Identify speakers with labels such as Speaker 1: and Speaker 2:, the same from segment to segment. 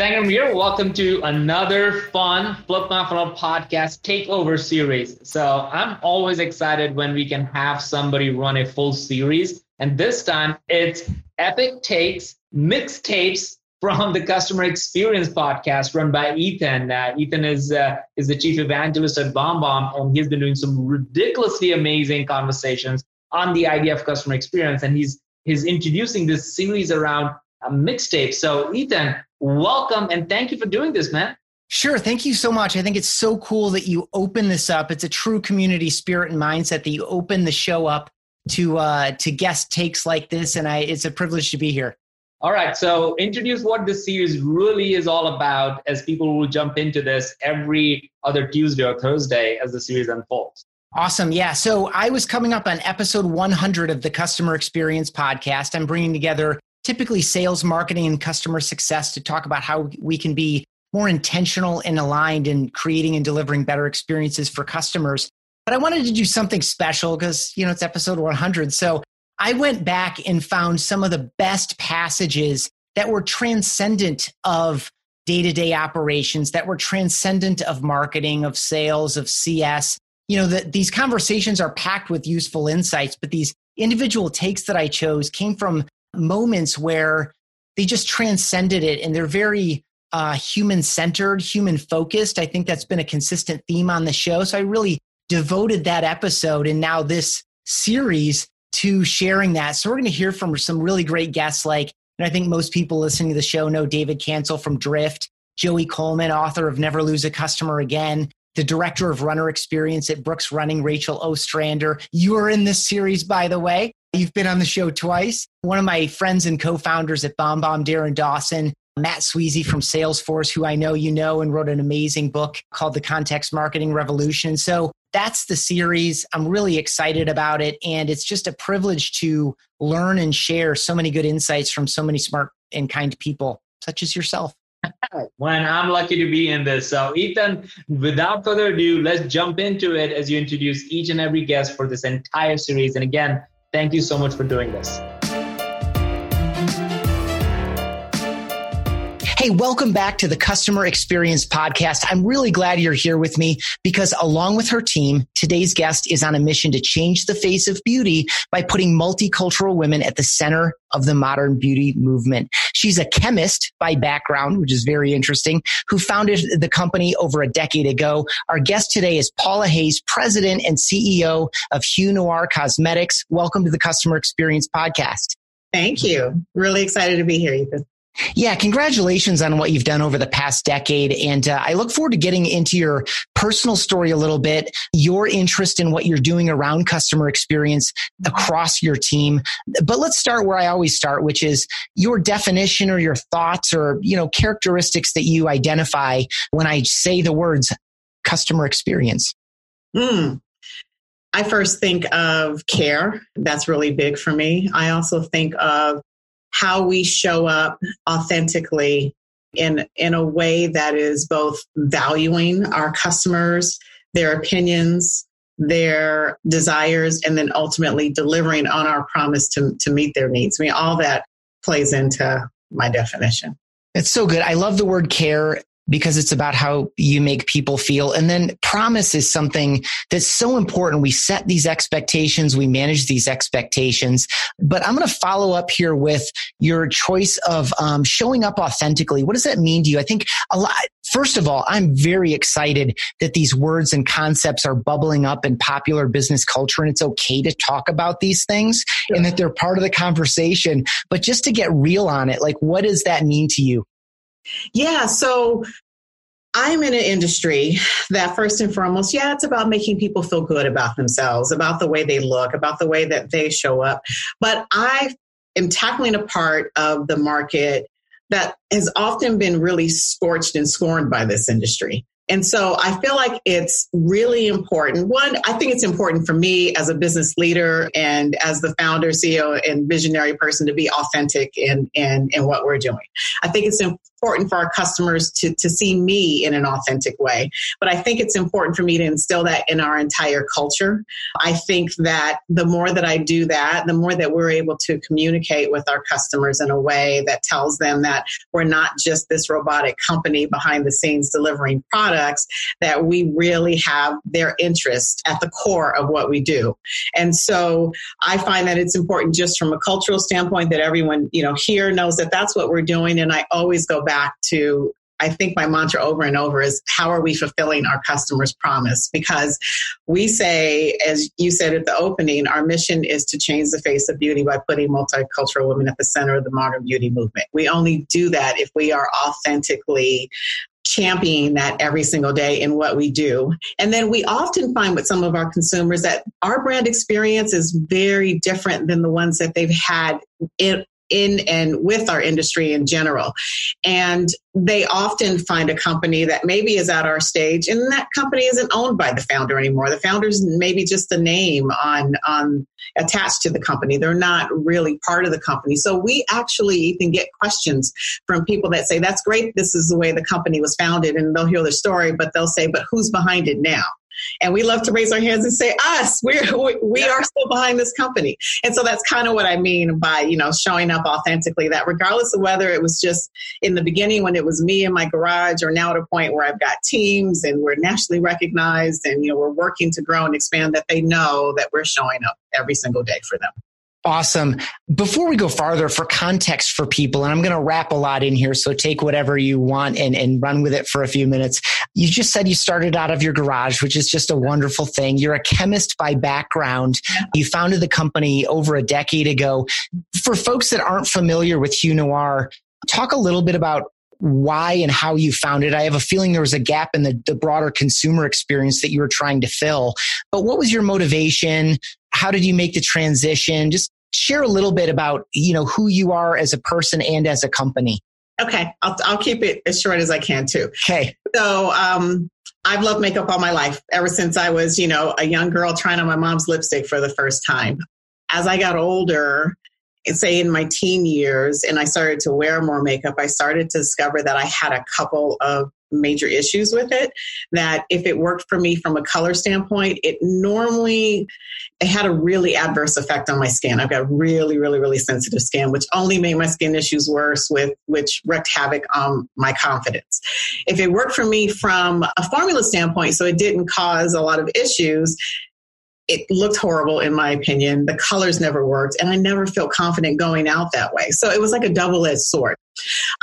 Speaker 1: Sangram here. Welcome to another fun Flip My Funnel podcast takeover series. So I'm always excited when we can have somebody run a full series. And this time it's Epic Takes Mixtapes from the Customer Experience podcast run by Ethan. Uh, Ethan is uh, is the chief evangelist at BombBomb, and he's been doing some ridiculously amazing conversations on the idea of customer experience. And he's he's introducing this series around a mixtape. So Ethan, welcome and thank you for doing this, man.
Speaker 2: Sure. Thank you so much. I think it's so cool that you open this up. It's a true community spirit and mindset that you open the show up to uh, to guest takes like this, and I it's a privilege to be here.
Speaker 1: All right. So introduce what this series really is all about as people will jump into this every other Tuesday or Thursday as the series unfolds.
Speaker 2: Awesome. Yeah. So I was coming up on episode 100 of the Customer Experience podcast. I'm bringing together typically sales, marketing, and customer success to talk about how we can be more intentional and aligned in creating and delivering better experiences for customers. But I wanted to do something special because, you know, it's episode 100. So I went back and found some of the best passages that were transcendent of day to day operations, that were transcendent of marketing, of sales, of CS. You know, that these conversations are packed with useful insights, but these individual takes that I chose came from moments where they just transcended it and they're very uh, human centered, human focused. I think that's been a consistent theme on the show. So I really devoted that episode and now this series to sharing that. So we're going to hear from some really great guests like, and I think most people listening to the show know David Cancel from Drift, Joey Coleman, author of Never Lose a Customer Again, the director of runner experience at Brooks Running, Rachel Ostrander. You are in this series, by the way. You've been on the show twice. One of my friends and co founders at BombBomb, Darren Dawson, Matt Sweezey from Salesforce, who I know you know and wrote an amazing book called The Context Marketing Revolution. So that's the series. I'm really excited about it. And it's just a privilege to learn and share so many good insights from so many smart and kind people, such as yourself.
Speaker 1: when I'm lucky to be in this. So, Ethan, without further ado, let's jump into it as you introduce each and every guest for this entire series. And again, Thank you so much for doing this.
Speaker 2: Hey, welcome back to the Customer Experience Podcast. I'm really glad you're here with me because along with her team, today's guest is on a mission to change the face of beauty by putting multicultural women at the center of the modern beauty movement. She's a chemist by background, which is very interesting, who founded the company over a decade ago. Our guest today is Paula Hayes, president and CEO of Hue Noir Cosmetics. Welcome to the Customer Experience Podcast.
Speaker 3: Thank you. Really excited to be here, Ethan.
Speaker 2: Yeah, congratulations on what you've done over the past decade. And uh, I look forward to getting into your personal story a little bit, your interest in what you're doing around customer experience across your team. But let's start where I always start, which is your definition or your thoughts or, you know, characteristics that you identify when I say the words customer experience.
Speaker 3: Hmm. I first think of care. That's really big for me. I also think of how we show up authentically in in a way that is both valuing our customers, their opinions, their desires, and then ultimately delivering on our promise to, to meet their needs. I mean, all that plays into my definition.
Speaker 2: It's so good. I love the word care because it's about how you make people feel. And then promise is something that's so important. We set these expectations, we manage these expectations. But I'm going to follow up here with your choice of um, showing up authentically. What does that mean to you? I think a lot. First of all, I'm very excited that these words and concepts are bubbling up in popular business culture and it's okay to talk about these things and that they're part of the conversation. But just to get real on it, like, what does that mean to you?
Speaker 3: Yeah. So I'm in an industry that first and foremost, yeah, it's about making people feel good about themselves, about the way they look, about the way that they show up. But I am tackling a part of the market that has often been really scorched and scorned by this industry. And so I feel like it's really important. One, I think it's important for me as a business leader and as the founder, CEO, and visionary person to be authentic in, in, in what we're doing. I think it's important for our customers to, to see me in an authentic way. But I think it's important for me to instill that in our entire culture. I think that the more that I do that, the more that we're able to communicate with our customers in a way that tells them that we're not just this robotic company behind the scenes delivering products, that we really have their interest at the core of what we do. And so I find that it's important just from a cultural standpoint that everyone, you know, here knows that that's what we're doing. And I always go back to I think my mantra over and over is how are we fulfilling our customers' promise? Because we say, as you said at the opening, our mission is to change the face of beauty by putting multicultural women at the center of the modern beauty movement. We only do that if we are authentically championing that every single day in what we do. And then we often find with some of our consumers that our brand experience is very different than the ones that they've had in, in and with our industry in general. And they often find a company that maybe is at our stage and that company isn't owned by the founder anymore. The founder's maybe just a name on, on attached to the company. They're not really part of the company. So we actually even get questions from people that say, that's great. This is the way the company was founded and they'll hear the story, but they'll say, but who's behind it now? And we love to raise our hands and say, us, we're, we are still behind this company. And so that's kind of what I mean by, you know, showing up authentically that regardless of whether it was just in the beginning when it was me in my garage or now at a point where I've got teams and we're nationally recognized and, you know, we're working to grow and expand that they know that we're showing up every single day for them.
Speaker 2: Awesome. Before we go farther, for context for people, and I'm going to wrap a lot in here, so take whatever you want and, and run with it for a few minutes. You just said you started out of your garage, which is just a wonderful thing. You're a chemist by background. You founded the company over a decade ago. For folks that aren't familiar with Hue Noir, talk a little bit about why and how you found it. I have a feeling there was a gap in the, the broader consumer experience that you were trying to fill. But what was your motivation? How did you make the transition? Just share a little bit about, you know, who you are as a person and as a company.
Speaker 3: Okay, I'll, I'll keep it as short as I can too.
Speaker 2: Okay.
Speaker 3: So, um, I've loved makeup all my life, ever since I was, you know, a young girl trying on my mom's lipstick for the first time. As I got older, say in my teen years and I started to wear more makeup, I started to discover that I had a couple of major issues with it. That if it worked for me from a color standpoint, it normally it had a really adverse effect on my skin. I've got really, really, really sensitive skin, which only made my skin issues worse, with which wreaked havoc on my confidence. If it worked for me from a formula standpoint, so it didn't cause a lot of issues, it looked horrible in my opinion. The colors never worked, and I never felt confident going out that way. So it was like a double edged sword.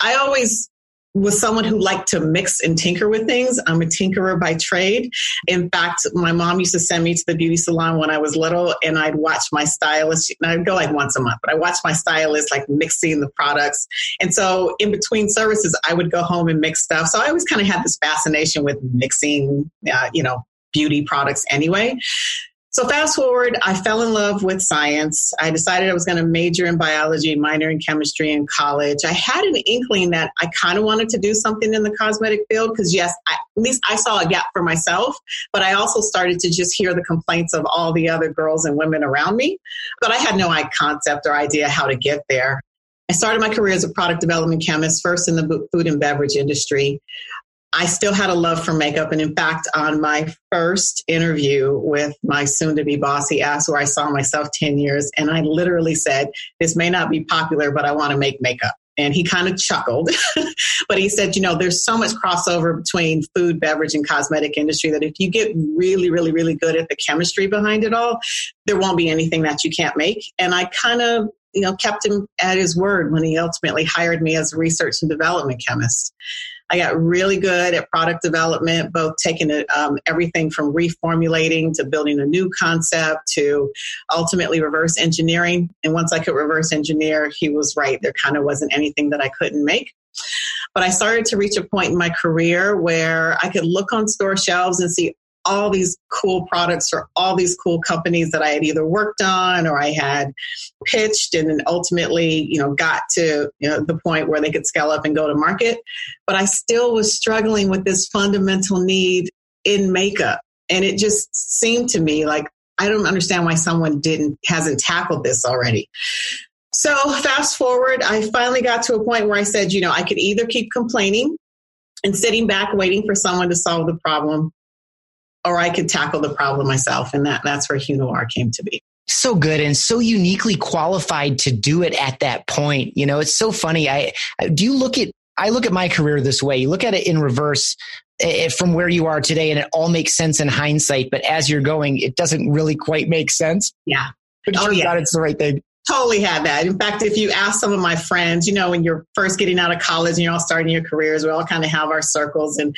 Speaker 3: I always was someone who liked to mix and tinker with things. I'm a tinkerer by trade. In fact, my mom used to send me to the beauty salon when I was little, and I'd watch my stylist. and I'd go like once a month, but I watched my stylist like mixing the products. And so, in between services, I would go home and mix stuff. So I always kind of had this fascination with mixing, uh, you know, beauty products anyway. So fast forward, I fell in love with science. I decided I was going to major in biology, minor in chemistry in college. I had an inkling that I kind of wanted to do something in the cosmetic field because yes, I, at least I saw a gap for myself, but I also started to just hear the complaints of all the other girls and women around me. But I had no concept or idea how to get there. I started my career as a product development chemist, first in the food and beverage industry. I still had a love for makeup. And in fact, on my first interview with my soon to be boss, he asked where I saw myself 10 years. And I literally said, This may not be popular, but I want to make makeup. And he kind of chuckled, but he said, You know, there's so much crossover between food, beverage, and cosmetic industry that if you get really, really, really good at the chemistry behind it all, there won't be anything that you can't make. And I kind of you know kept him at his word when he ultimately hired me as a research and development chemist I got really good at product development, both taking it, um, everything from reformulating to building a new concept to ultimately reverse engineering. And once I could reverse engineer, he was right. There kind of wasn't anything that I couldn't make. But I started to reach a point in my career where I could look on store shelves and see all these cool products for all these cool companies that I had either worked on or I had pitched and then ultimately, you know, got to you know, the point where they could scale up and go to market. But I still was struggling with this fundamental need in makeup. And it just seemed to me like I don't understand why someone didn't hasn't tackled this already. So fast forward, I finally got to a point where I said, you know, I could either keep complaining and sitting back waiting for someone to solve the problem, or I could tackle the problem myself. And that, that's where Hue Noir came to be.
Speaker 2: So good and so uniquely qualified to do it at that point. You know, it's so funny. I do you look at I look at my career this way. You look at it in reverse eh, from where you are today and it all makes sense in hindsight, but as you're going, it doesn't really quite make sense.
Speaker 3: Yeah.
Speaker 2: But oh, yeah. it's the right thing
Speaker 3: totally had that. In fact, if you ask some of my friends, you know, when you're first getting out of college and you're all starting your careers, we all kind of have our circles. And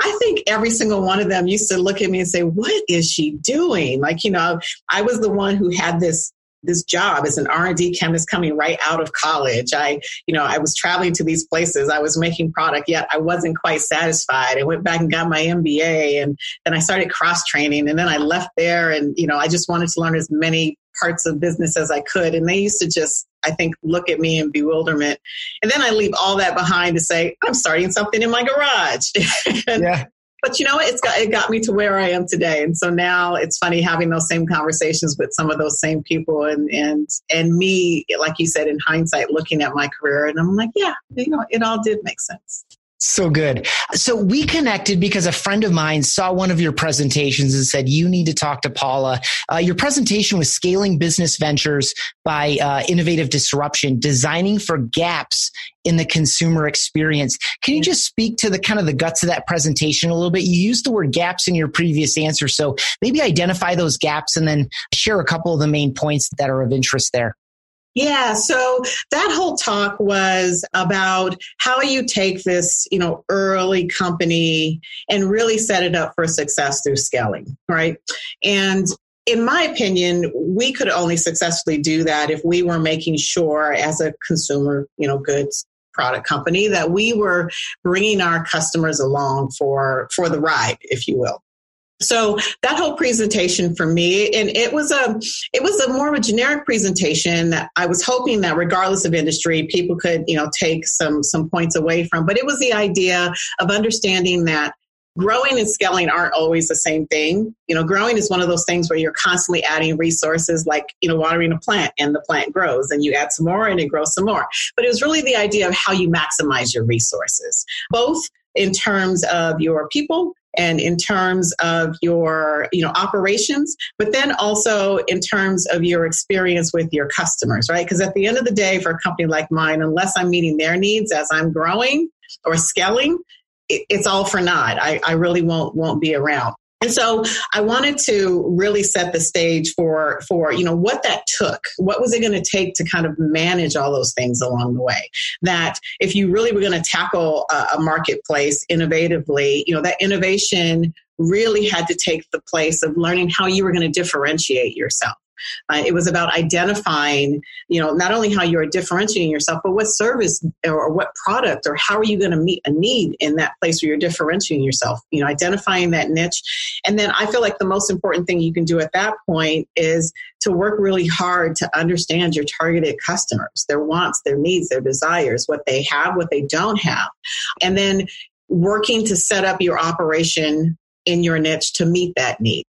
Speaker 3: I think every single one of them used to look at me and say, What is she doing? Like, you know, I was the one who had this this job as an r&d chemist coming right out of college i you know i was traveling to these places i was making product yet i wasn't quite satisfied i went back and got my mba and then i started cross training and then i left there and you know i just wanted to learn as many parts of business as I could. And they used to just, I think, look at me in bewilderment. And then I leave all that behind to say, I'm starting something in my garage. yeah. But you know what? It's got, it got me to where I am today. And so now it's funny having those same conversations with some of those same people and, and, and me, like you said, in hindsight, looking at my career and I'm like, yeah, you know, it all did make sense.
Speaker 2: So good. So we connected because a friend of mine saw one of your presentations and said, you need to talk to Paula. Uh, your presentation was scaling business ventures by uh, innovative disruption, designing for gaps in the consumer experience. Can you just speak to the kind of the guts of that presentation a little bit? You used the word gaps in your previous answer. So maybe identify those gaps and then share a couple of the main points that are of interest there.
Speaker 3: Yeah, so that whole talk was about how you take this, you know, early company and really set it up for success through scaling, right? And in my opinion, we could only successfully do that if we were making sure as a consumer, you know, goods product company that we were bringing our customers along for for the ride, if you will so that whole presentation for me and it was a it was a more of a generic presentation that i was hoping that regardless of industry people could you know take some some points away from. But it was the idea of understanding that growing and scaling aren't always the same thing. You know growing is one of those things where you're constantly adding resources like you know watering a plant and the plant grows and you add some more and it grows some more. But it was really the idea of how you maximize your resources both in terms of your people and in terms of your you know operations but then also in terms of your experience with your customers right? Because at the end of the day for a company like mine unless i'm meeting their needs as i'm growing or scaling it, it's all for naught. I, I really won't won't be around and so I wanted to really set the stage for for you know what that took. What was it going to take to kind of manage all those things along the way? That if you really were going to tackle a, a marketplace innovatively, you know that innovation really had to take the place of learning how you were going to differentiate yourself. Uh, it was about identifying, you know, not only how you are differentiating yourself, but what service or what product or how are you going to meet a need in that place where you're differentiating yourself, you know, identifying that niche. And then I feel like the most important thing you can do at that point is to work really hard to understand your targeted customers, their wants, their needs, their desires, what they have, what they don't have. And then working to set up your operation in your niche to meet that need.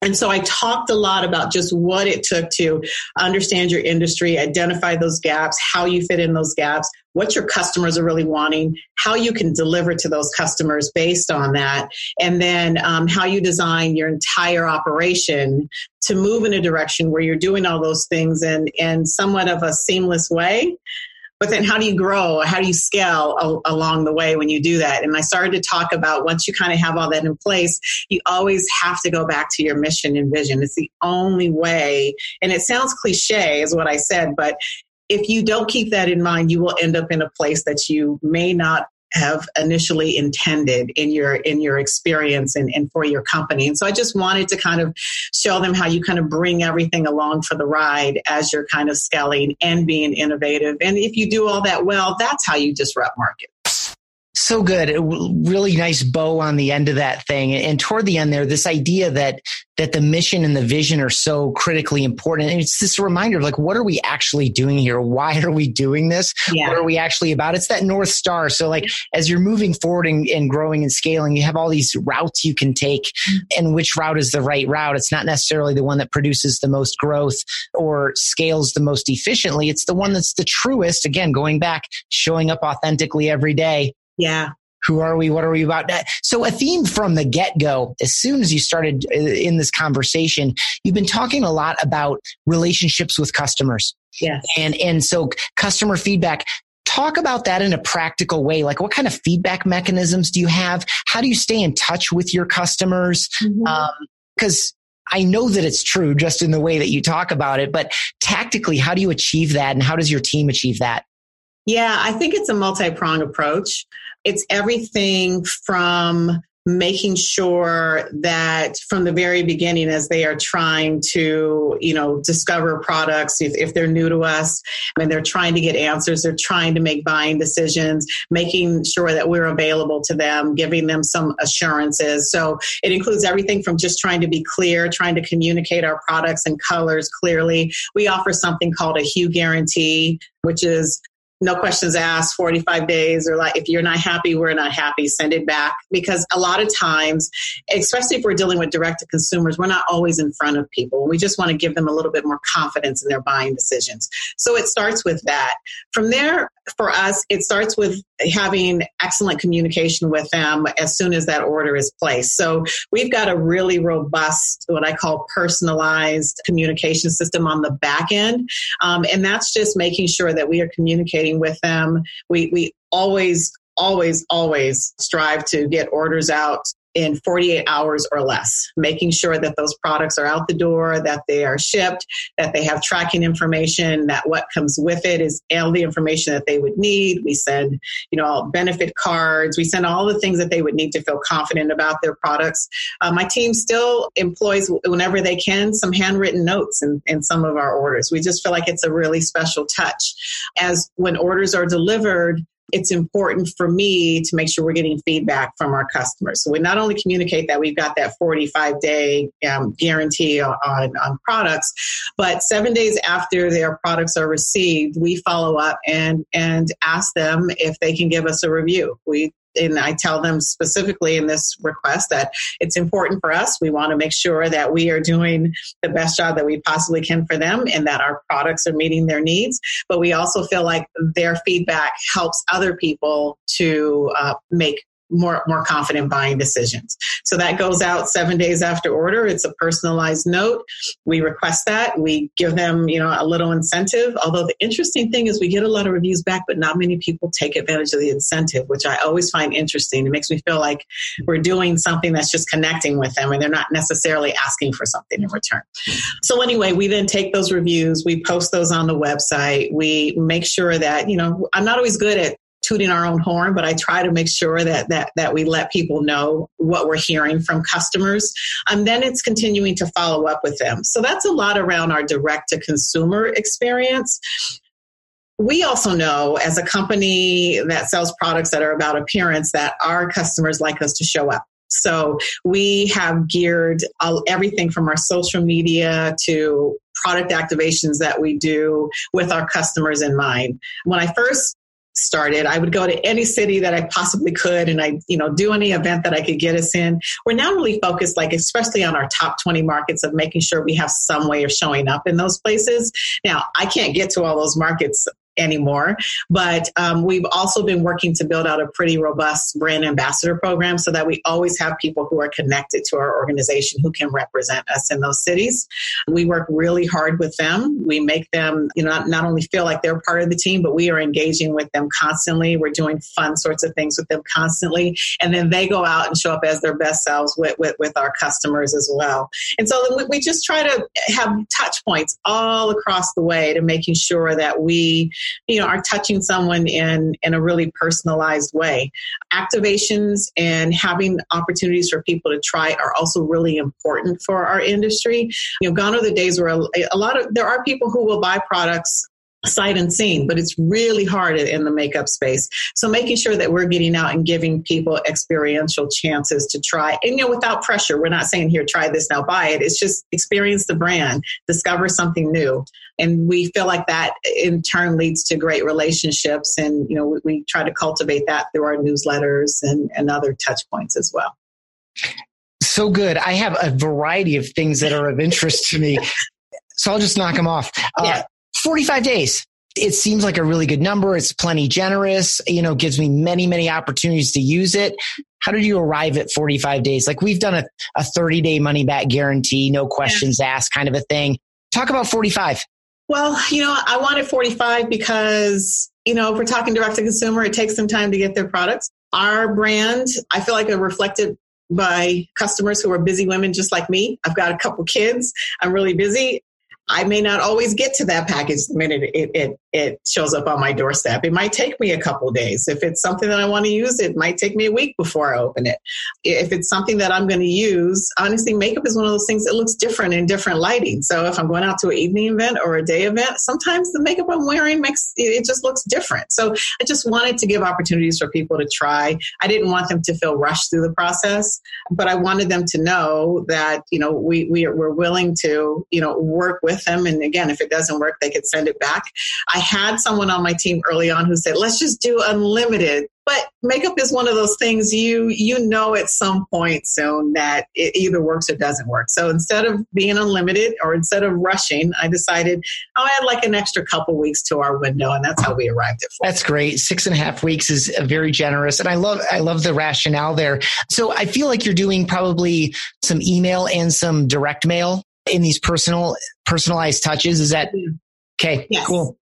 Speaker 3: And so I talked a lot about just what it took to understand your industry, identify those gaps, how you fit in those gaps, what your customers are really wanting, how you can deliver to those customers based on that, and then um, how you design your entire operation to move in a direction where you're doing all those things in, in somewhat of a seamless way but then how do you grow? How do you scale along the way when you do that? And I started to talk about once you kind of have all that in place, you always have to go back to your mission and vision. It's the only way. And it sounds cliche, is what I said, but if you don't keep that in mind, you will end up in a place that you may not have initially intended in your in your experience and, and for your company. And so i just wanted to kind of show them how you kind of bring everything along for the ride as you're kind of scaling and being innovative. And if you do all that well that's how you disrupt markets
Speaker 2: So good. Really nice bow on the end of that thing. And toward the end there, this idea that that the mission and the vision are so critically important. And it's this reminder of like, what are we actually doing here? Why are we doing this? Yeah. What are we actually about? It's that North Star. So like as you're moving forward and, and growing and scaling, you have all these routes you can take mm-hmm. and which route is the right route. It's not necessarily the one that produces the most growth or scales the most efficiently. It's the one that's the truest. Again, going back, showing up authentically every day.
Speaker 3: Yeah
Speaker 2: who are we? What are we about? So a theme from the get go, as soon as you started uh, in this conversation, you've been talking a lot about relationships with customers.
Speaker 3: Yes.
Speaker 2: And, and so customer feedback, talk about that in a practical way. Like what kind of feedback mechanisms do you have? How do you stay in touch with your customers? Mm-hmm. Um, I know that it's true just in the way that you talk about it, but tactically, how do you achieve that? And how does your team achieve that?
Speaker 3: Yeah, I think it's a multi pronged approach. It's everything from making sure that from the very beginning as they are trying to you know discover products if, if they're new to us and they're trying to get answers they're trying to make buying decisions making sure that we're available to them giving them some assurances. So it includes everything from just trying to be clear trying to communicate our products and colors clearly. We offer something called a hue guarantee which is no questions asked 45 days or like if you're not happy we're not happy send it back. Because a lot of times especially if we're dealing with direct to consumers we're not always in front of people. We just want to give them a little bit more confidence in their buying decisions. So it starts with that. From there for us it starts with having excellent communication with them as soon as that order is placed. So we've got a really robust what i call personalized communication system on the back end. Um, and that's just making sure that we are communicating with them. We, we always, always, always strive to get orders out in 48 hours or less, making sure that those products are out the door, that they are shipped, that they have tracking information, that what comes with it is all the information that they would need. We send, you know, benefit cards. We send all the things that they would need to feel confident about their products. Uh, my team still employs, whenever they can, some handwritten notes in, in some of our orders. We just feel like it's a really special touch. As when orders are delivered, it's important for me to make sure we're getting feedback from our customers. So we not only communicate that we've got that 45 day um, guarantee on, on products, but seven days after their products are received, we follow up and, and ask them if they can give us a review. We and I tell them specifically in this request that it's important for us. We want to make sure that we are doing the best job that we possibly can for them and that our products are meeting their needs. But we also feel like their feedback helps other people to uh, make more more confident buying decisions. So that goes out 7 days after order. It's a personalized note. We request that. We give them, you know, a little incentive. Although the interesting thing is we get a lot of reviews back but not many people take advantage of the incentive, which I always find interesting. It makes me feel like we're doing something that's just connecting with them and they're not necessarily asking for something in return. So anyway, we then take those reviews, we post those on the website. We make sure that, you know, I'm not always good at tooting our own horn, but I try to make sure that that that we let people know what we're hearing from customers. And then it's continuing to follow up with them. So that's a lot around our direct to consumer experience. We also know as a company that sells products that are about appearance that our customers like us to show up. So we have geared everything from our social media to product activations that we do with our customers in mind. When I first started. I would go to any city that I possibly could and I, you know, do any event that I could get us in. We're now really focused, like, especially on our top 20 markets of making sure we have some way of showing up in those places. Now, I can't get to all those markets anymore. But um, we've also been working to build out a pretty robust brand ambassador program so that we always have people who are connected to our organization who can represent us in those cities. We work really hard with them. We make them, you know, not, not only feel like they're part of the team, but we are engaging with them constantly. We're doing fun sorts of things with them constantly. And then they go out and show up as their best selves with, with, with our customers as well. And so we, we just try to have touch points all across the way to making sure that we you know, are touching someone in, in a really personalized way. Activations and having opportunities for people to try are also really important for our industry. You know, gone are the days where a, a lot of, there are people who will buy products sight and unseen, but it's really hard in the makeup space. So making sure that we're getting out and giving people experiential chances to try, and you know, without pressure. We're not saying here, try this now, buy it. It's just experience the brand, discover something new, and we feel like that in turn leads to great relationships. And you know, we, we try to cultivate that through our newsletters and, and other touch points as well.
Speaker 2: So good. I have a variety of things that are of interest to me. So I'll just knock them off. Uh, yeah. 45 days. It seems like a really good number. It's plenty generous, you know, gives me many, many opportunities to use it. How did you arrive at 45 days? Like we've done a, a 30 day money back guarantee, no questions yeah. asked kind of a thing. Talk about 45.
Speaker 3: Well, you know, I wanted 45 because, you know, if we're talking direct to consumer, it takes some time to get their products. Our brand, I feel like it reflected by customers who are busy women just like me. I've got a couple kids. I'm really busy. I may not always get to that package the minute it, it, it shows up on my doorstep. It might take me a couple days. If it's something that I want to use, it might take me a week before I open it. If it's something that I'm going to use, honestly, makeup is one of those things that looks different in different lighting. So if I'm going out to an evening event or a day event, sometimes the makeup I'm wearing makes it just looks different. So I just wanted to give opportunities for people to try. I didn't want them to feel rushed through the process, but I wanted them to know that, you know, we, we, we're willing to, you know, work with them. And again, if it doesn't work, they could send it back. I had someone on my team early on who said, let's just do unlimited. But makeup is one of those things you you know at some point soon that it either works or doesn't work. So instead of being unlimited or instead of rushing, I decided oh, I'll add like an extra couple weeks to our window, and that's how we arrived at.
Speaker 2: Four. That's great. Six and a half weeks is very generous, and I love I love the rationale there. So I feel like you're doing probably some email and some direct mail in these personal personalized touches. Is that mm-hmm. okay?
Speaker 3: Yes.
Speaker 2: Cool.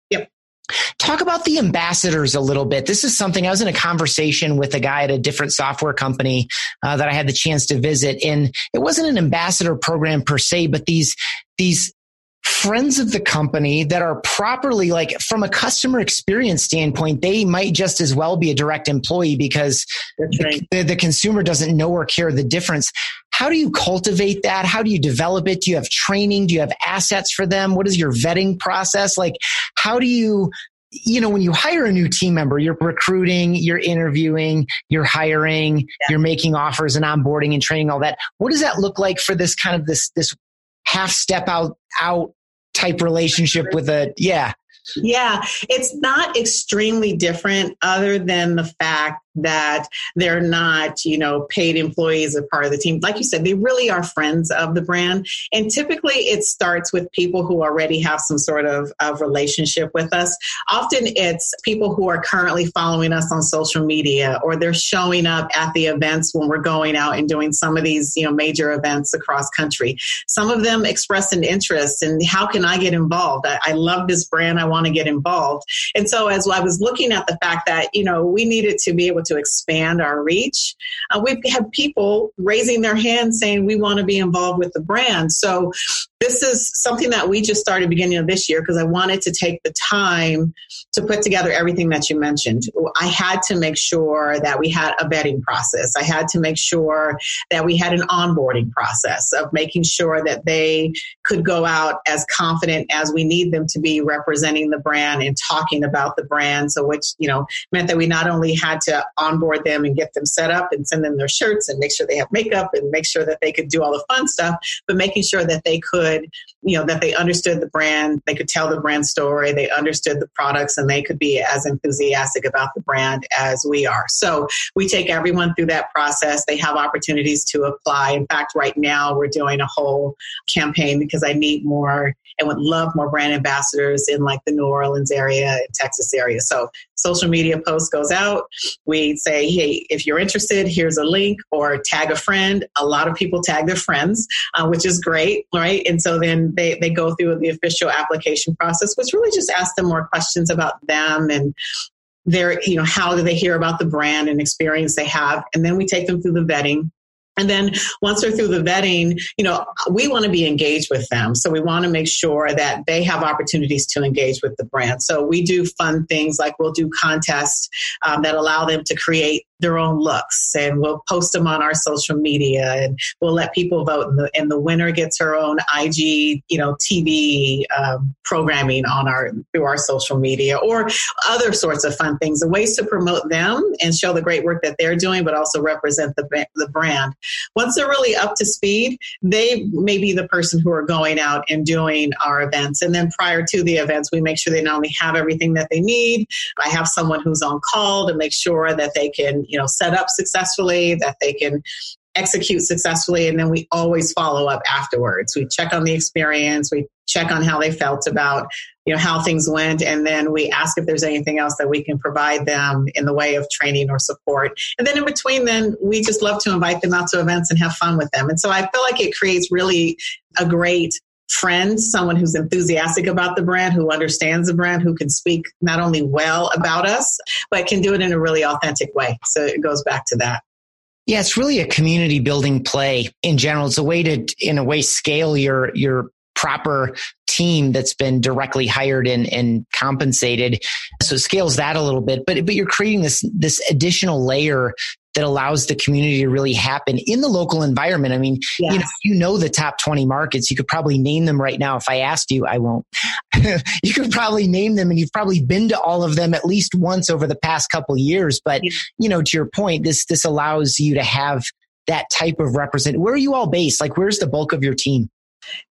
Speaker 2: Talk about the ambassadors a little bit. This is something I was in a conversation with a guy at a different software company uh, that I had the chance to visit, and it wasn't an ambassador program per se, but these these friends of the company that are properly like from a customer experience standpoint they might just as well be a direct employee because right. the, the, consumer doesn't know or care the difference how do you cultivate that how do you develop it do you have training do you have assets for them what is your vetting process like how do you you know, when you hire a new team member, you're recruiting, you're interviewing, you're hiring, yeah. you're making offers and onboarding and training, all that. What does that look like for this kind of this this half step out out type relationship with a yeah.
Speaker 3: Yeah, it's not extremely different other than the fact that they're not, you know, paid employees or part of the team. Like you said, they really are friends of the brand. And typically it starts with people who already have some sort of, of relationship with us. Often it's people who are currently following us on social media or they're showing up at the events when we're going out and doing some of these, you know, major events across country. Some of them express an interest in how can I get involved? I, I love this brand. I want to get involved. And so as I was looking at the fact that, you know, we needed to be able able to expand our reach. Uh, we've had people raising their hands saying we want to be involved with the brand. So this is something that we just started beginning of this year because I wanted to take the time to put together everything that you mentioned. I had to make sure that we had a vetting process. I had to make sure that we had an onboarding process of making sure that they could go out as confident as we need them to be representing the brand and talking about the brand. So which, you know, meant that we not only had to onboard them and get them set up and send them their shirts and make sure they have makeup and make sure that they could do all the fun stuff, but making sure that they could you know, that they understood the brand, they could tell the brand story, they understood the products, and they could be as enthusiastic about the brand as we are. So we take everyone through that process. They have opportunities to apply. In fact, right now we're doing a whole campaign because I need more and would love more brand ambassadors in like the New Orleans area and Texas area. So social media post goes out. We say, hey, if you're interested, here's a link or tag a friend. A lot of people tag their friends, uh, which is great, right? And so then they, they go through the official application process, which really just asks them more questions about them and their, you know, how do they hear about the brand and experience they have. And then we take them through the vetting and then once they're through the vetting, you know, we want to be engaged with them. So we want to make sure that they have opportunities to engage with the brand. So we do fun things like we'll do contests um, that allow them to create their own looks and we'll post them on our social media and we'll let people vote and the, and the winner gets her own IG, you know, TV um, programming on our through our social media or other sorts of fun things. The ways to promote them and show the great work that they're doing, but also represent the the brand. Once they're really up to speed, they may be the person who are going out and doing our events. And then prior to the events, we make sure they not only have everything that they need. I have someone who's on call to make sure that they can, you know, set up successfully, that they can execute successfully and then we always follow up afterwards. We check on the experience we check on how they felt about you know how things went and then we ask if there's anything else that we can provide them in the way of training or support. And then in between then we just love to invite them out to events and have fun with them. And so i feel like it creates really a great friend, someone who's enthusiastic about the brand, who understands the brand, who can speak not only well about us, but can do it in a really authentic way. So it goes back to that.
Speaker 2: Yeah, it's really a community building play in general. It's a way to, in a way, scale your your proper team that's been directly hired and, and compensated. So it scales that a little bit, but but you're creating this this additional layer that allows the community to really happen in the local environment. I mean, yes. you know, you know the top 20 markets. You could probably name them right now. If I asked you, I won't. you could probably name them and you've probably been to all of them at least once over the past couple years. But, you know, to your point, this, this allows you to have that type of represent. Where are you all based? Like, where's the bulk of your team?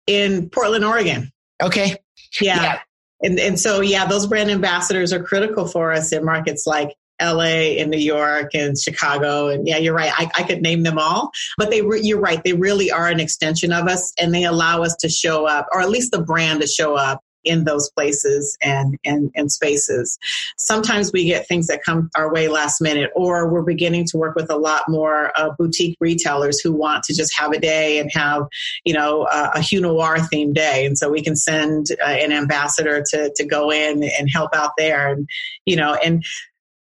Speaker 3: In Portland, Oregon.
Speaker 2: Okay.
Speaker 3: yeah. yeah. And, and so, yeah, those brand ambassadors are critical for us in markets like LA and New York and Chicago. And yeah, you're right. I, I could name them all, but they, re- you're right. They really are an extension of us and they allow us to show up, or at least the brand to show up in those places and, and, and spaces. Sometimes we get things that come our way last minute, or we're beginning to work with a lot more uh, boutique retailers who want to just have a day and have, you know, uh, a Hue Noir themed day. And so we can send uh, an ambassador to, to go in and help out there. And, you know, and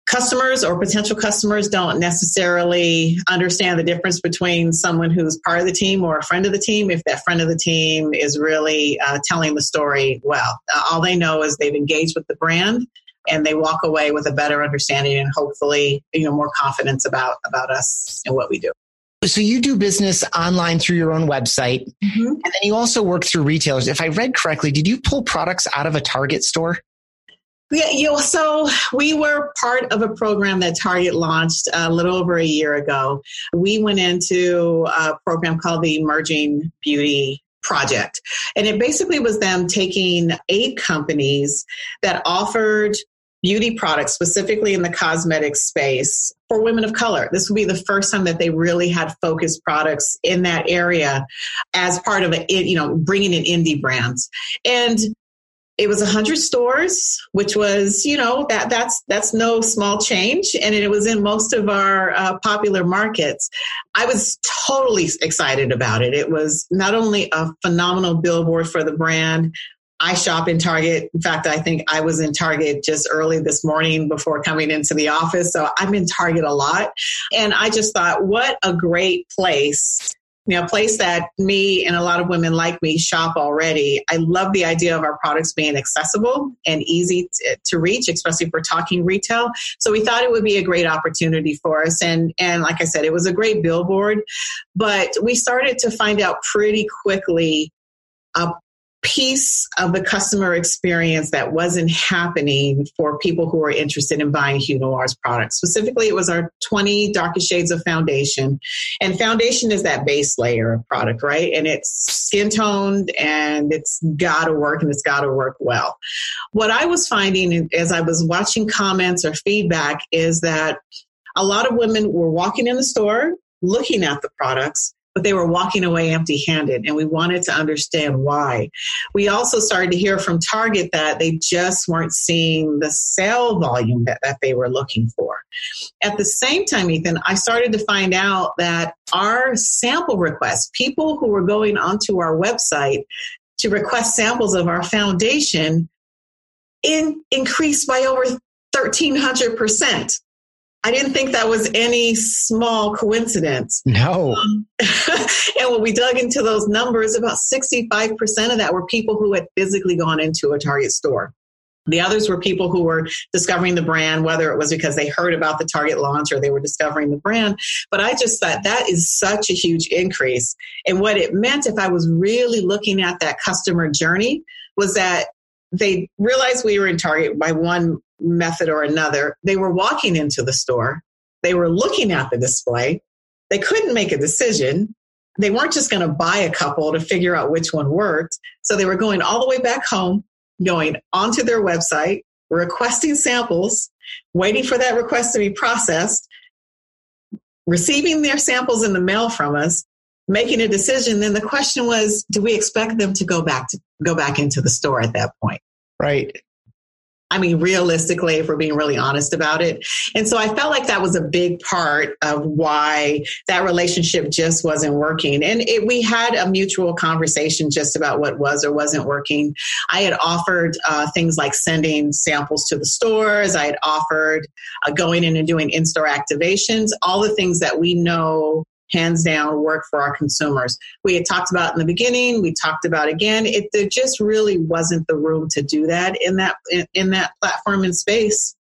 Speaker 3: customers or potential customers don't necessarily understand the difference between someone who's part of the team or a friend of the team if that friend of the team is really uh, telling the story well. Uh, all they know is they've engaged with the brand and they walk away with a better understanding and hopefully you know more confidence about about us and what we do.
Speaker 2: So you do business online through your own website, mm-hmm. and then you also work through retailers. If I read correctly, did you pull products out of a Target store?
Speaker 3: Yeah, you know, so we were part of a program that Target launched a little over a year ago. We went into a program called the Emerging Beauty Project. And it basically was them taking eight companies that offered beauty products, specifically in the cosmetic space for women of color. This would be the first time that they really had focused products in that area as part of it, you know, bringing in indie brands. And it was 100 stores which was you know that that's that's no small change and it was in most of our uh, popular markets i was totally excited about it it was not only a phenomenal billboard for the brand I shop in Target. In fact, I think I was in Target just early this morning before coming into the office. So I'm in Target a lot. And I just thought, what a great place you know, a place that me and a lot of women like me shop already. I love the idea of our products being accessible and easy to, to, reach, especially we're talking retail. So we thought it would be a great opportunity for us. And, and like I said, it was a great billboard, but we started to find out pretty quickly a piece of the customer experience that wasn't happening for people who are interested in buying Hue Noir's products. Specifically, it was our 20 darkest shades of foundation. And foundation is that base layer of product, right? And it's skin toned and it's got to work and it's got to work well. What I was finding as I was watching comments or feedback is that a lot of women were walking in the store looking at the products but they were walking away empty handed and we wanted to understand why. We also started to hear from Target that they just weren't seeing the sale volume that, that they were looking for. At the same time, Ethan, I started to find out that our sample requests, people who were going onto our website to request samples of our foundation, in, increased by over 1300%. I didn't think that was any small coincidence.
Speaker 2: No.
Speaker 3: Um, and when we dug into those numbers, about 65% of that were people who had physically gone into a Target store. The others were people who were discovering the brand, whether it was because they heard about the Target launch or they were discovering the brand. But I just thought that is such a huge increase. And what it meant, if I was really looking at that customer journey, was that they realized we were in Target by one method or another. They were walking into the store, they were looking at the display, they couldn't make a decision. They weren't just going to buy a couple to figure out which one worked. So they were going all the way back home, going onto their website, requesting samples, waiting for that request to be processed, receiving their samples in the mail from us, making a decision. Then the question was, do we expect them to go back to go back into the store at that point?
Speaker 2: Right.
Speaker 3: I mean, realistically, if we're being really honest about it. And so I felt like that was a big part of why that relationship just wasn't working. And it, we had a mutual conversation just about what was or wasn't working. I had offered uh, things like sending samples to the stores, I had offered uh, going in and doing in store activations, all the things that we know hands down work for our consumers. We had talked about in the beginning, we talked about again, it there just really wasn't the room to do that in that in, in that platform and space.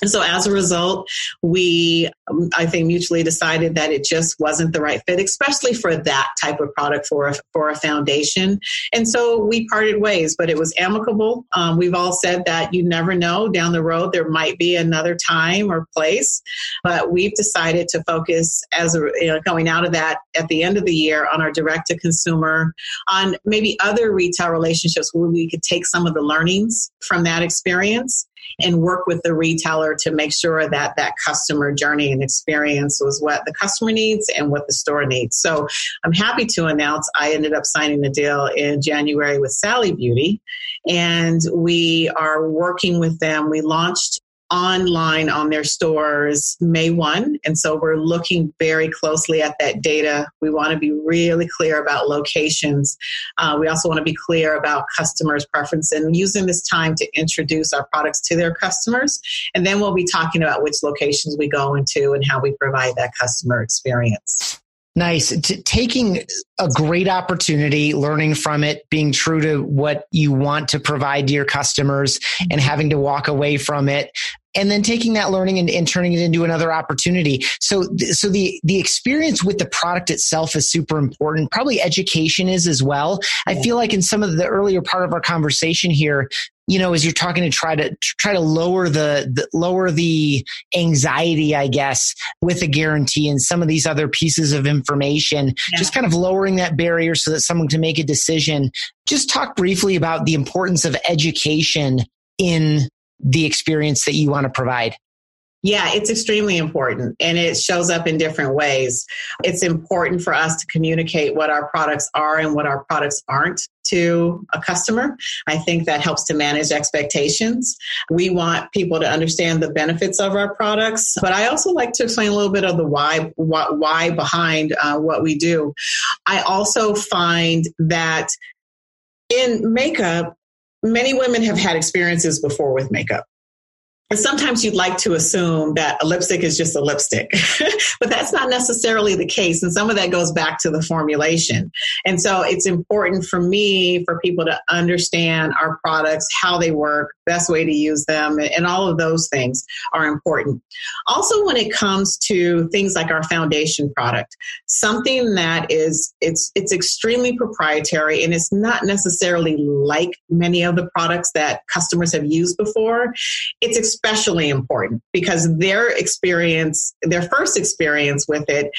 Speaker 3: And so as a result, we, um, I think, mutually decided that it just wasn't the right fit, especially for that type of product for a, for a foundation. And so we parted ways, but it was amicable. Um, we've all said that you never know down the road, there might be another time or place, but we've decided to focus as a, you know, going out of that at the end of the year on our direct to consumer, on maybe other retail relationships where we could take some of the learnings from that experience and work with the retailer to make sure that that customer journey and experience was what the customer needs and what the store needs. So I'm happy to announce I ended up signing a deal in January with Sally Beauty and we are working with them. We launched online on their stores May 1. And so we're looking very closely at that data. We want to be really clear about locations. Uh, we also want to be clear about customers' preference and using this time to introduce our products to their customers. And then we'll be talking about which locations we go into and how we provide that customer experience.
Speaker 2: Nice. T- taking a great opportunity, learning from it, being true to what you want to provide to your customers and having to walk away from it. And then taking that learning and, and turning it into another opportunity. So, so the, the experience with the product itself is super important. Probably education is as well. I feel like in some of the earlier part of our conversation here, you know, as you're talking to try to try to lower the, the, lower the anxiety, I guess, with a guarantee and some of these other pieces of information, yeah. just kind of lowering that barrier so that someone can make a decision. Just talk briefly about the importance of education in the experience that you want to provide.
Speaker 3: Yeah, it's extremely important and it shows up in different ways. It's important for us to communicate what our products are and what our products aren't to a customer. I think that helps to manage expectations. We want people to understand the benefits of our products, but I also like to explain a little bit of the why why behind uh, what we do. I also find that in makeup, many women have had experiences before with makeup. And sometimes you'd like to assume that a lipstick is just a lipstick, but that's not necessarily the case. And some of that goes back to the formulation. And so it's important for me for people to understand our products, how they work, best way to use them, and all of those things are important. Also, when it comes to things like our foundation product, something that is it's it's extremely proprietary and it's not necessarily like many of the products that customers have used before. It's especially important because their experience, their first experience with it,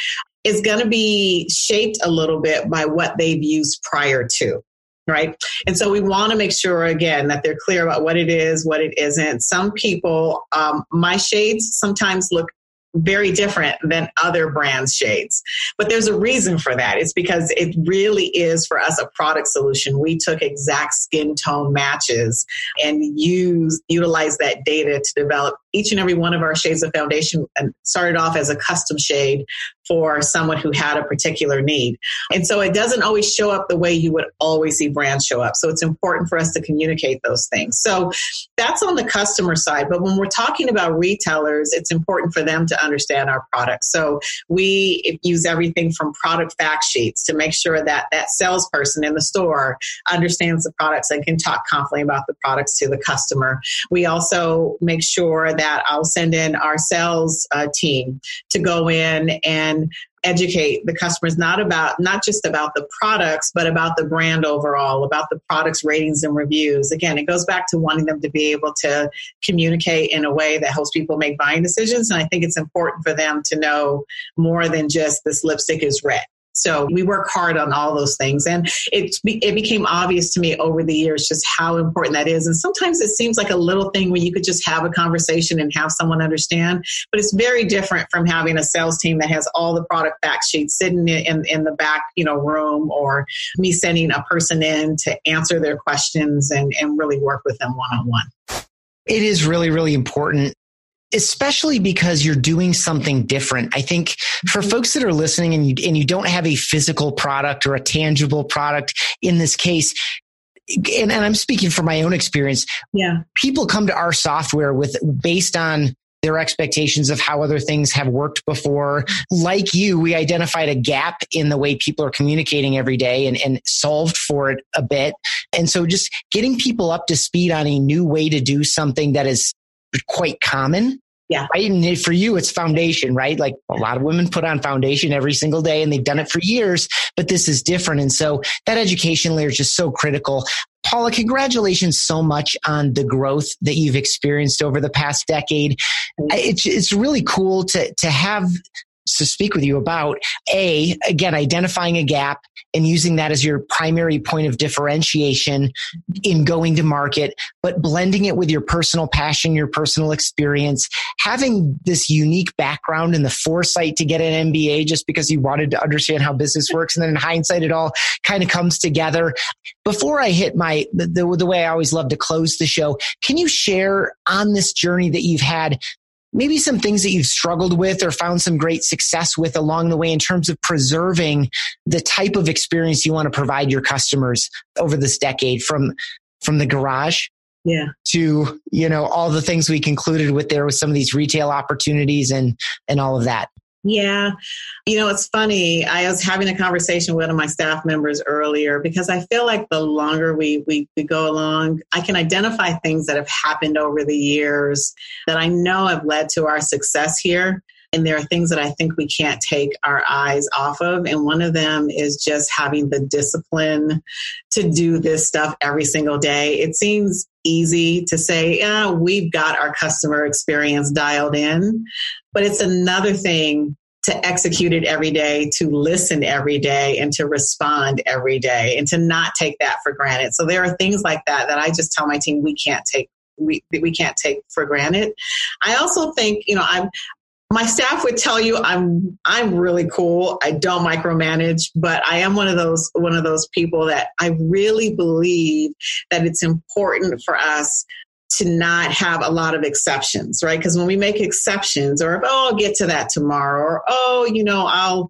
Speaker 3: is going to be shaped a little bit by what they've used prior to right? And so we want to make sure again that they're clear about what it is, what it isn't. Some people, um, my shades sometimes look very different than other brands shades. But there's a reason for that. It's because it really is for us a product solution. We took exact skin tone matches and use utilize that data to develop each and every one of our shades of foundation and started off as a custom shade for someone who had a particular need. And so it doesn't always show up the way you would always see brands show up. So it's important for us to communicate those things. So that's on the customer side. But when we're talking about retailers, it's important for them to understand our products. So we use everything from product fact sheets to make sure that that salesperson in the store understands the products and can talk confidently about the products to the customer. We also make sure that I'll send in our sales uh, team to go in and educate the customers not about not just about the products but about the brand overall about the products ratings and reviews. Again it goes back to wanting them to be able to communicate in a way that helps people make buying decisions. And i think it's important for them to know more than just this lipstick is red so we work hard on all those things. And it, it became obvious to me over the years just how important that is. And sometimes it seems like a little thing where you could just have a conversation and have someone understand. But it's very different from having a sales team that has all the product fact sheets sitting in, in the back, you know, room or me sending a person in to answer their questions and, and really work with them one on one.
Speaker 2: It is really, really important especially because you're doing something different. I think for mm-hmm. folks that are listening and you, and you don't have a physical product or a tangible product in this case, and, and I'm speaking from my own experience.
Speaker 3: Yeah.
Speaker 2: People come to our software with based on their expectations of how other things have worked before. Like you, we identified a gap in the way people are communicating every day and, and solved for it a bit. And so just getting people up to speed on a new way to do something that is quite common.
Speaker 3: Yeah.
Speaker 2: Right. And for you, it's foundation, right? Like a lot of women put on foundation every single day and they've done it for years, but this is different. And so that education layer is just so critical. Paula, congratulations so much on the growth that you've experienced over the past decade. It's, it's really cool to, to have to speak with you about a again identifying a gap and using that as your primary point of differentiation in going to market but blending it with your personal passion your personal experience having this unique background and the foresight to get an MBA just because you wanted to understand how business works and then in hindsight it all kind of comes together. Before I hit my the, the, the way I always love to close the show can you share on this journey that you've had maybe some things that you've struggled with or found some great success with along the way in terms of preserving the type of experience you want to provide your customers over this decade from from the garage
Speaker 3: yeah.
Speaker 2: to you know all the things we concluded with there with some of these retail opportunities and and all of that
Speaker 3: yeah. You know, it's funny. I was having a conversation with one of my staff members earlier because I feel like the longer we, we, we go along, I can identify things that have happened over the years that I know have led to our success here. And there are things that I think we can't take our eyes off of. And one of them is just having the discipline to do this stuff every single day. It seems easy to say, yeah, we've got our customer experience dialed in. But it's another thing to execute it every day, to listen every day, and to respond every day, and to not take that for granted. So there are things like that that I just tell my team we can't take we we can't take for granted. I also think you know I'm my staff would tell you I'm I'm really cool. I don't micromanage, but I am one of those one of those people that I really believe that it's important for us to not have a lot of exceptions, right? Because when we make exceptions, or oh, I'll get to that tomorrow, or oh, you know, I'll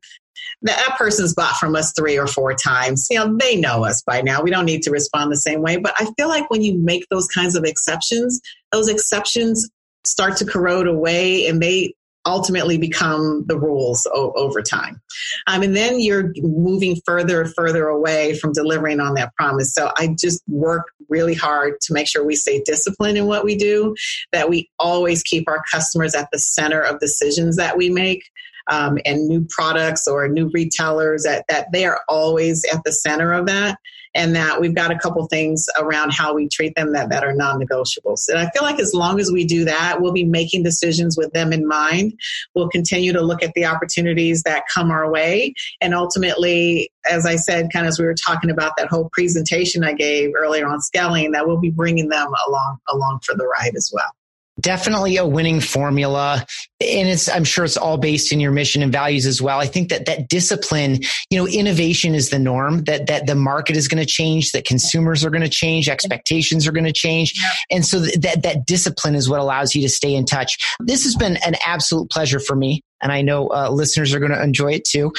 Speaker 3: that person's bought from us three or four times. You know, they know us by now. We don't need to respond the same way. But I feel like when you make those kinds of exceptions, those exceptions start to corrode away and they ultimately become the rules o- over time. Um, and then you're moving further and further away from delivering on that promise. So I just work really hard to make sure we stay disciplined in what we do, that we always keep our customers at the center of decisions that we make. Um, and new products or new retailers that, that they are always at the center of that and that we've got a couple things around how we treat them that, that are non-negotiables. And I feel like as long as we do that, we'll be making decisions with them in mind. We'll continue to look at the opportunities that come our way. And ultimately, as I said, kind of as we were talking about that whole presentation I gave earlier on scaling, that we'll be bringing them along along for the ride as well
Speaker 2: definitely a winning formula. And it's i'm sure it's all based in your mission and values as well. I think that that discipline you know innovation is the norm that that the market is going to change that consumers are going to change expectations are going to change and so that that discipline is what allows you to stay in touch. This has been an absolute pleasure for me and I know uh, listeners are going to enjoy it too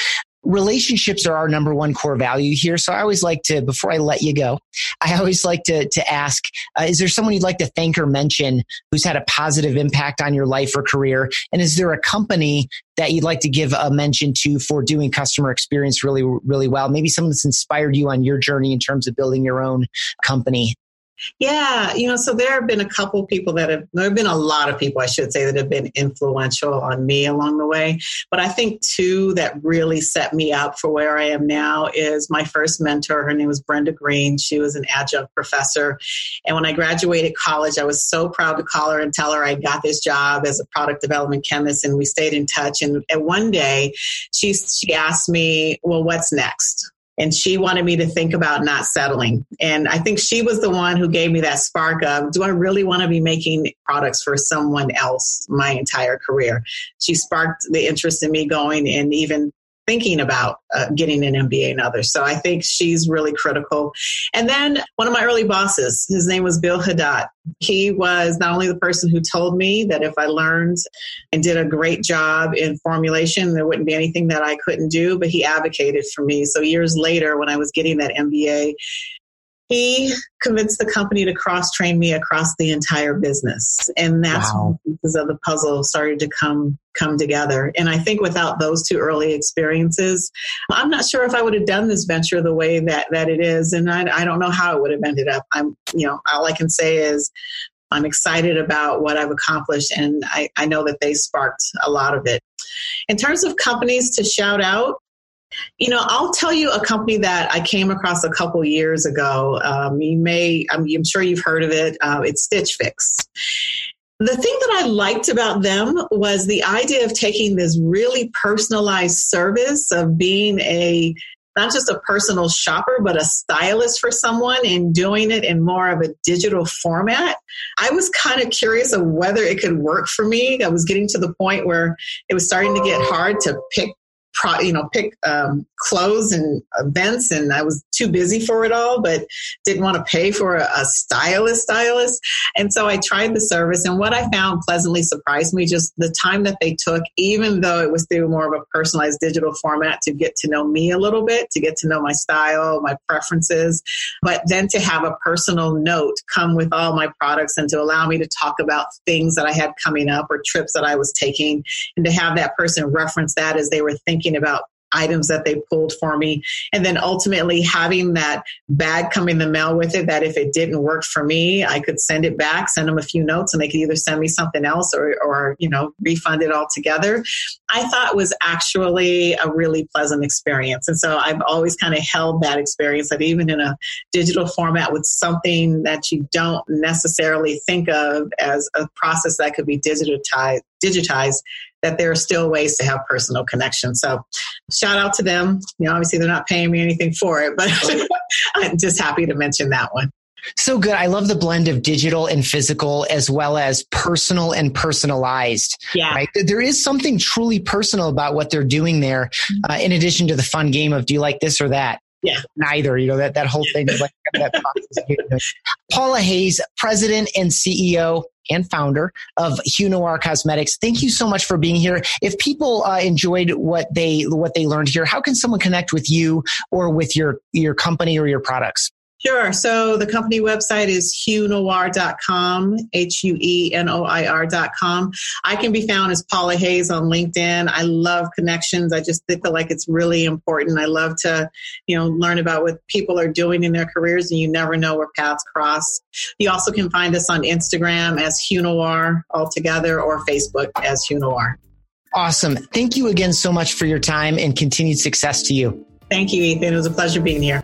Speaker 2: relationships are our number one core value here. So I always like to, before I let you go, I always like to, to ask, uh, is there someone you'd like to thank or mention who's had a positive impact on your life or career? And is there a company that you'd like to give a mention to for doing customer experience really, really well? Maybe someone that's inspired you on your journey in terms of building your own company.
Speaker 3: Yeah, you know, so there have been a couple people that have, there have been a lot of people, I should say, that have been influential on me along the way. But I think two that really set me up for where I am now is my first mentor. Her name was Brenda Green. She was an adjunct professor. And when I graduated college, I was so proud to call her and tell her I got this job as a product development chemist. And we stayed in touch. And, one day she, she asked me, well, what's next? And she wanted me to think about not settling. And I think she was the one who gave me that spark of, do I really want to be making products for someone else my entire career? She sparked the interest in me going and even thinking about uh, getting an MBA and others. So I think she's really critical. And then one of my early bosses, his name was Bill Haddad. He was not only the person who told me that if I learned and did a great job in formulation, there wouldn't be anything that I couldn't do, but he advocated for me. So years later, when I was getting that MBA, he convinced the company to cross train me across the entire business. And that's wow. when pieces of the puzzle started to come come together. And i think without those two early experiences i'm not sure if i would have done this venture the way that that it is. And i, I don't know how it would have ended up. I'm you know all i can say is i'm excited about what i've accomplished and i, I know that they sparked a lot of it. In terms of companies to shout out you know, I'll tell you a company that I came across a couple years ago. Um, you may, I'm, I'm, sure you've heard of it. Uh, it's Stitch Fix. The thing that I liked about them was the idea of taking this really personalized service of being a not just a personal shopper, but a stylist for someone and doing it in more of a digital format. I was kind of curious of whether it could work for me. I was getting to the point where it was starting to get hard to pick pro, you know, pick um, clothes and events, and I was too busy for it all, but didn't want to pay for a, a stylist, stylist. And so I tried the service, and what I found pleasantly surprised me just the time that they took, even though it was through more of a personalized digital format to get to know me a little bit, to get to know my style, my preferences, but then to have a personal note come with all my products and to allow me to talk about things that I had coming up or trips that I was taking, and to have that person reference that as they were thinking thinking about items that they pulled for me. And then ultimately having that bag come in the mail with it that if it didn't work for me, I could send it back, send them a few notes, and they could either send me something else or, or you know, refund it altogether. I thought was actually a really pleasant experience. And so I've always kind of held that experience that even in a digital format with something that you don't necessarily think of as a process that could be digitized, digitized that there are still ways to have personal connection. So shout out to them. You know, obviously they're not paying me anything for it, but I'm just happy to mention that one.
Speaker 2: So good. I love the blend of digital and physical as well as personal and personalized.
Speaker 3: Yeah.
Speaker 2: Right? There is something truly personal about what they're doing there, uh, in addition to the fun game of do you like this or that?
Speaker 3: Yeah.
Speaker 2: Neither, you know, that, that whole thing. like that. Paula Hayes, president and CEO and founder of Hue Noir Cosmetics. Thank you so much for being here. If people uh, enjoyed what they what they learned here, how can someone connect with you or with your your company or your products?
Speaker 3: Sure. So the company website is huenoir.com, H U E N O I R.com. I can be found as Paula Hayes on LinkedIn. I love connections. I just feel like it's really important. I love to, you know, learn about what people are doing in their careers and you never know where paths cross. You also can find us on Instagram as Hue Noir altogether or Facebook as Hue Noir.
Speaker 2: Awesome. Thank you again so much for your time and continued success to you.
Speaker 3: Thank you, Ethan. It was a pleasure being here.